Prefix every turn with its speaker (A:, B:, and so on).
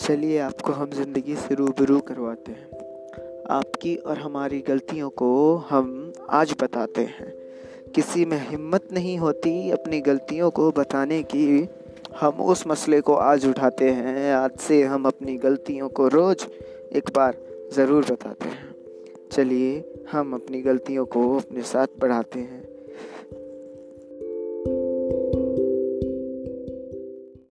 A: चलिए आपको हम ज़िंदगी से रूबरू करवाते हैं। आपकी और हमारी गलतियों को हम आज बताते हैं। किसी में हिम्मत नहीं होती अपनी गलतियों को बताने की। हम उस मसले को आज उठाते हैं, आज से हम अपनी गलतियों को रोज़ एक बार ज़रूर बताते हैं। चलिए हम अपनी गलतियों को अपने साथ बढ़ाते हैं।